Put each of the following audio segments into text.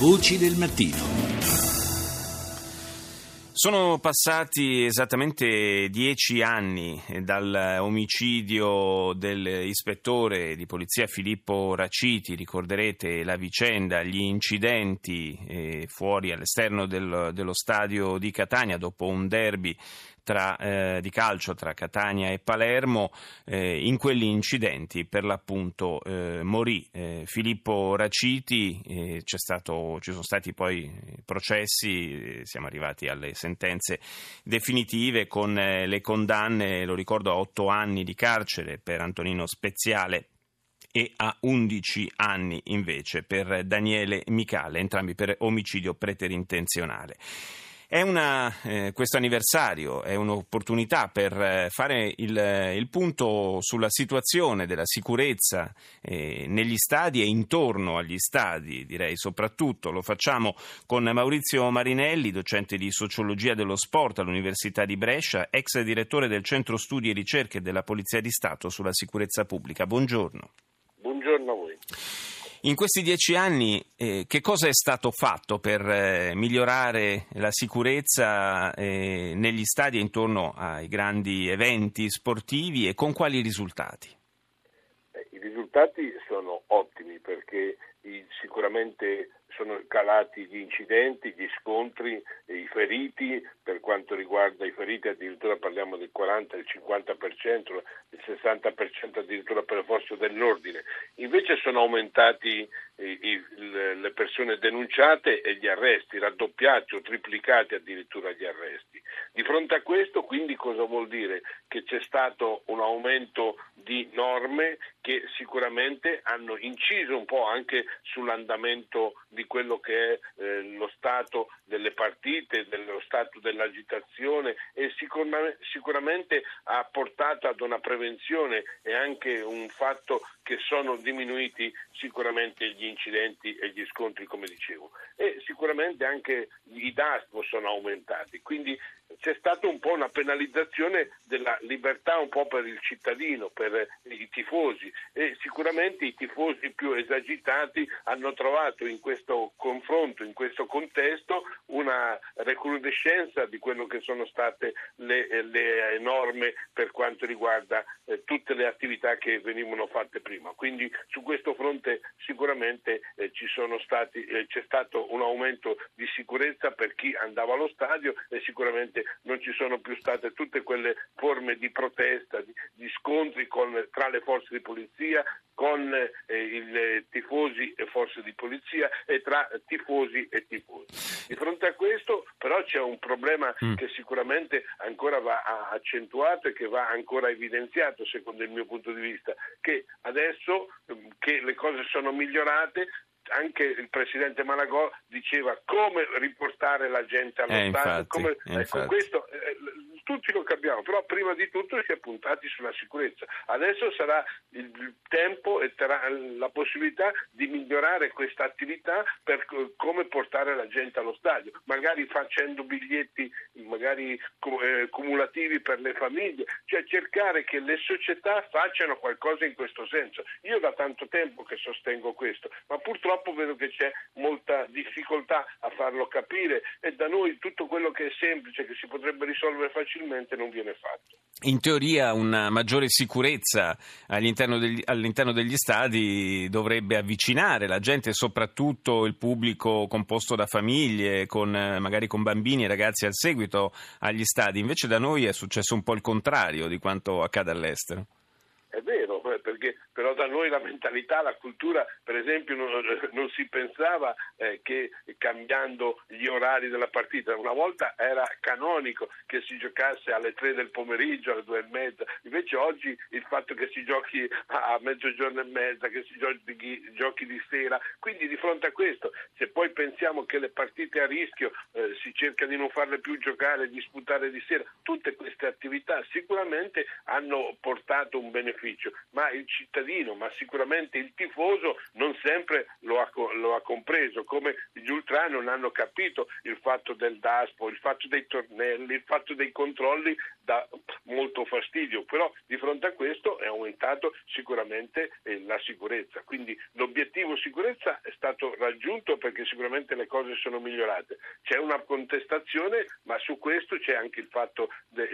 Voci del mattino. Sono passati esattamente dieci anni dal omicidio dell'ispettore di polizia Filippo Raciti, ricorderete la vicenda, gli incidenti eh, fuori all'esterno del, dello stadio di Catania dopo un derby tra, eh, di calcio tra Catania e Palermo. Eh, in quegli incidenti per l'appunto eh, morì eh, Filippo Raciti, eh, stato, ci sono stati poi processi, eh, siamo arrivati alle sentenze definitive con le condanne, lo ricordo, a otto anni di carcere per Antonino Speziale e a 11 anni invece per Daniele Micale, entrambi per omicidio preterintenzionale. È una, eh, questo anniversario è un'opportunità per eh, fare il, il, punto sulla situazione della sicurezza eh, negli stadi e intorno agli stadi, direi soprattutto. Lo facciamo con Maurizio Marinelli, docente di sociologia dello sport all'Università di Brescia, ex direttore del Centro Studi e Ricerche della Polizia di Stato sulla sicurezza pubblica. Buongiorno. Buongiorno a voi. In questi dieci anni eh, che cosa è stato fatto per eh, migliorare la sicurezza eh, negli stadi e intorno ai grandi eventi sportivi e con quali risultati? Eh, I risultati sono ottimi perché sicuramente sono calati gli incidenti, gli scontri, i feriti, per quanto riguarda i feriti addirittura parliamo del 40, del 50%, del 60% addirittura per le forze dell'ordine. Invece sono aumentati i, i, le persone denunciate e gli arresti, raddoppiati o triplicati addirittura gli arresti. Di fronte a questo quindi cosa vuol dire? Che c'è stato un aumento di norme che sicuramente hanno inciso un po' anche sull'andamento di quello che è eh, lo stato delle partite, dello stato dell'agitazione e sicuramente ha portato ad una prevenzione e anche un fatto che sono diminuiti sicuramente gli incidenti e gli scontri come dicevo. E sicuramente anche i DASPO sono aumentati quindi c'è stata un po' una penalizzazione della libertà un po' per il cittadino, per i tifosi e sicuramente i tifosi più esagitati hanno trovato in questo confronto, in questo contesto, una recrudescenza di quello che sono state le, le norme per quanto riguarda eh, tutte le attività che venivano fatte prima. Quindi su questo fronte sicuramente eh, stati, eh, c'è stato un aumento di sicurezza per chi andava allo stadio e sicuramente non ci sono più state tutte quelle forme di protesta, di, di scontri con, tra le forze di polizia, con eh, i tifosi e forze di polizia e tra tifosi e tifosi. Di fronte a questo però c'è un problema mm. che sicuramente ancora va accentuato e che va ancora evidenziato secondo il mio punto di vista, che adesso mm, che le cose sono migliorate anche il presidente Malagò diceva come riportare la gente allo eh, stadio. Infatti, come, ecco, questo, eh, tutti lo capiamo, però prima di tutto si è puntati sulla sicurezza. Adesso sarà il tempo e la possibilità di migliorare questa attività per come portare la gente allo stadio, magari facendo biglietti magari eh, cumulativi per le famiglie, cioè cercare che le società facciano qualcosa in questo senso. Io da tanto tempo che sostengo questo, ma purtroppo vedo che c'è molta difficoltà a farlo capire e da noi tutto quello che è semplice, che si potrebbe risolvere facilmente, non viene fatto. In teoria una maggiore sicurezza all'interno degli, all'interno degli stadi dovrebbe avvicinare la gente, soprattutto il pubblico composto da famiglie, con, magari con bambini e ragazzi al seguito agli stadi. Invece da noi è successo un po' il contrario di quanto accade all'estero. È vero, eh, perché però da noi la mentalità, la cultura, per esempio non, non si pensava eh, che cambiando gli orari della partita, una volta era canonico che si giocasse alle 3 del pomeriggio, alle 2 e mezza, invece oggi il fatto che si giochi a mezzogiorno e mezza, che si giochi, giochi di sera, quindi di fronte a questo, se poi pensiamo che le partite a rischio eh, si cerca di non farle più giocare, disputare di sera, tutte queste attività sicuramente hanno portato un beneficio beneficio, ma il cittadino, ma sicuramente il tifoso non sempre lo ha, lo ha compreso, come gli ultra non hanno capito il fatto del DASPO, il fatto dei tornelli, il fatto dei controlli dà molto fastidio, però di fronte a questo è aumentato sicuramente eh, la sicurezza, quindi l'obiettivo sicurezza è stato raggiunto perché sicuramente le cose sono migliorate. C'è una contestazione, ma su questo c'è anche il fatto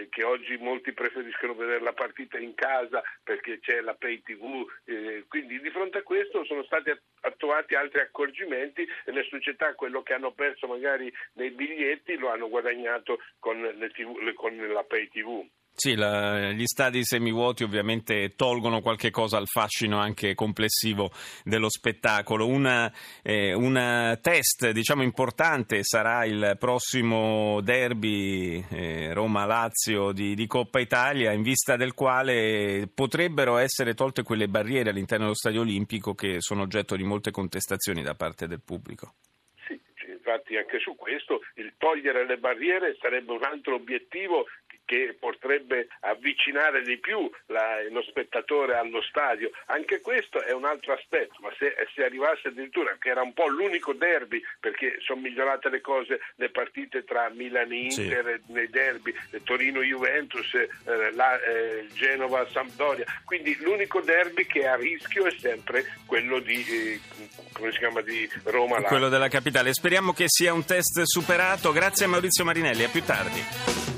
che oggi molti preferiscono vedere la partita in casa perché c'è la pay tv, eh, quindi di fronte a questo sono stati attuati altri accorgimenti e le società quello che hanno perso magari nei biglietti lo hanno guadagnato con, TV, con la pay tv. Sì, la, gli stadi semivuoti ovviamente tolgono qualche cosa al fascino anche complessivo dello spettacolo. Un eh, test diciamo, importante sarà il prossimo derby eh, Roma-Lazio di, di, Coppa Italia, in vista del quale potrebbero essere tolte quelle barriere all'interno dello stadio olimpico che sono oggetto di molte contestazioni da parte del pubblico Sì, infatti anche su questo il togliere le barriere sarebbe un altro obiettivo che potrebbe avvicinare di più la, lo spettatore allo stadio. Anche questo è un altro aspetto, ma se, se, arrivasse addirittura, che era un po' l'unico derby, perché sono migliorate le cose, le partite tra Milan e Inter, sì. nei derby, Torino-Juventus, eh, la, eh, Genova-Sampdoria, quindi l'unico derby che è a rischio è sempre quello di, eh, come si chiama, di Roma. Quello della capitale. Speriamo che sia un test superato. Grazie a Maurizio Marinelli, a più tardi.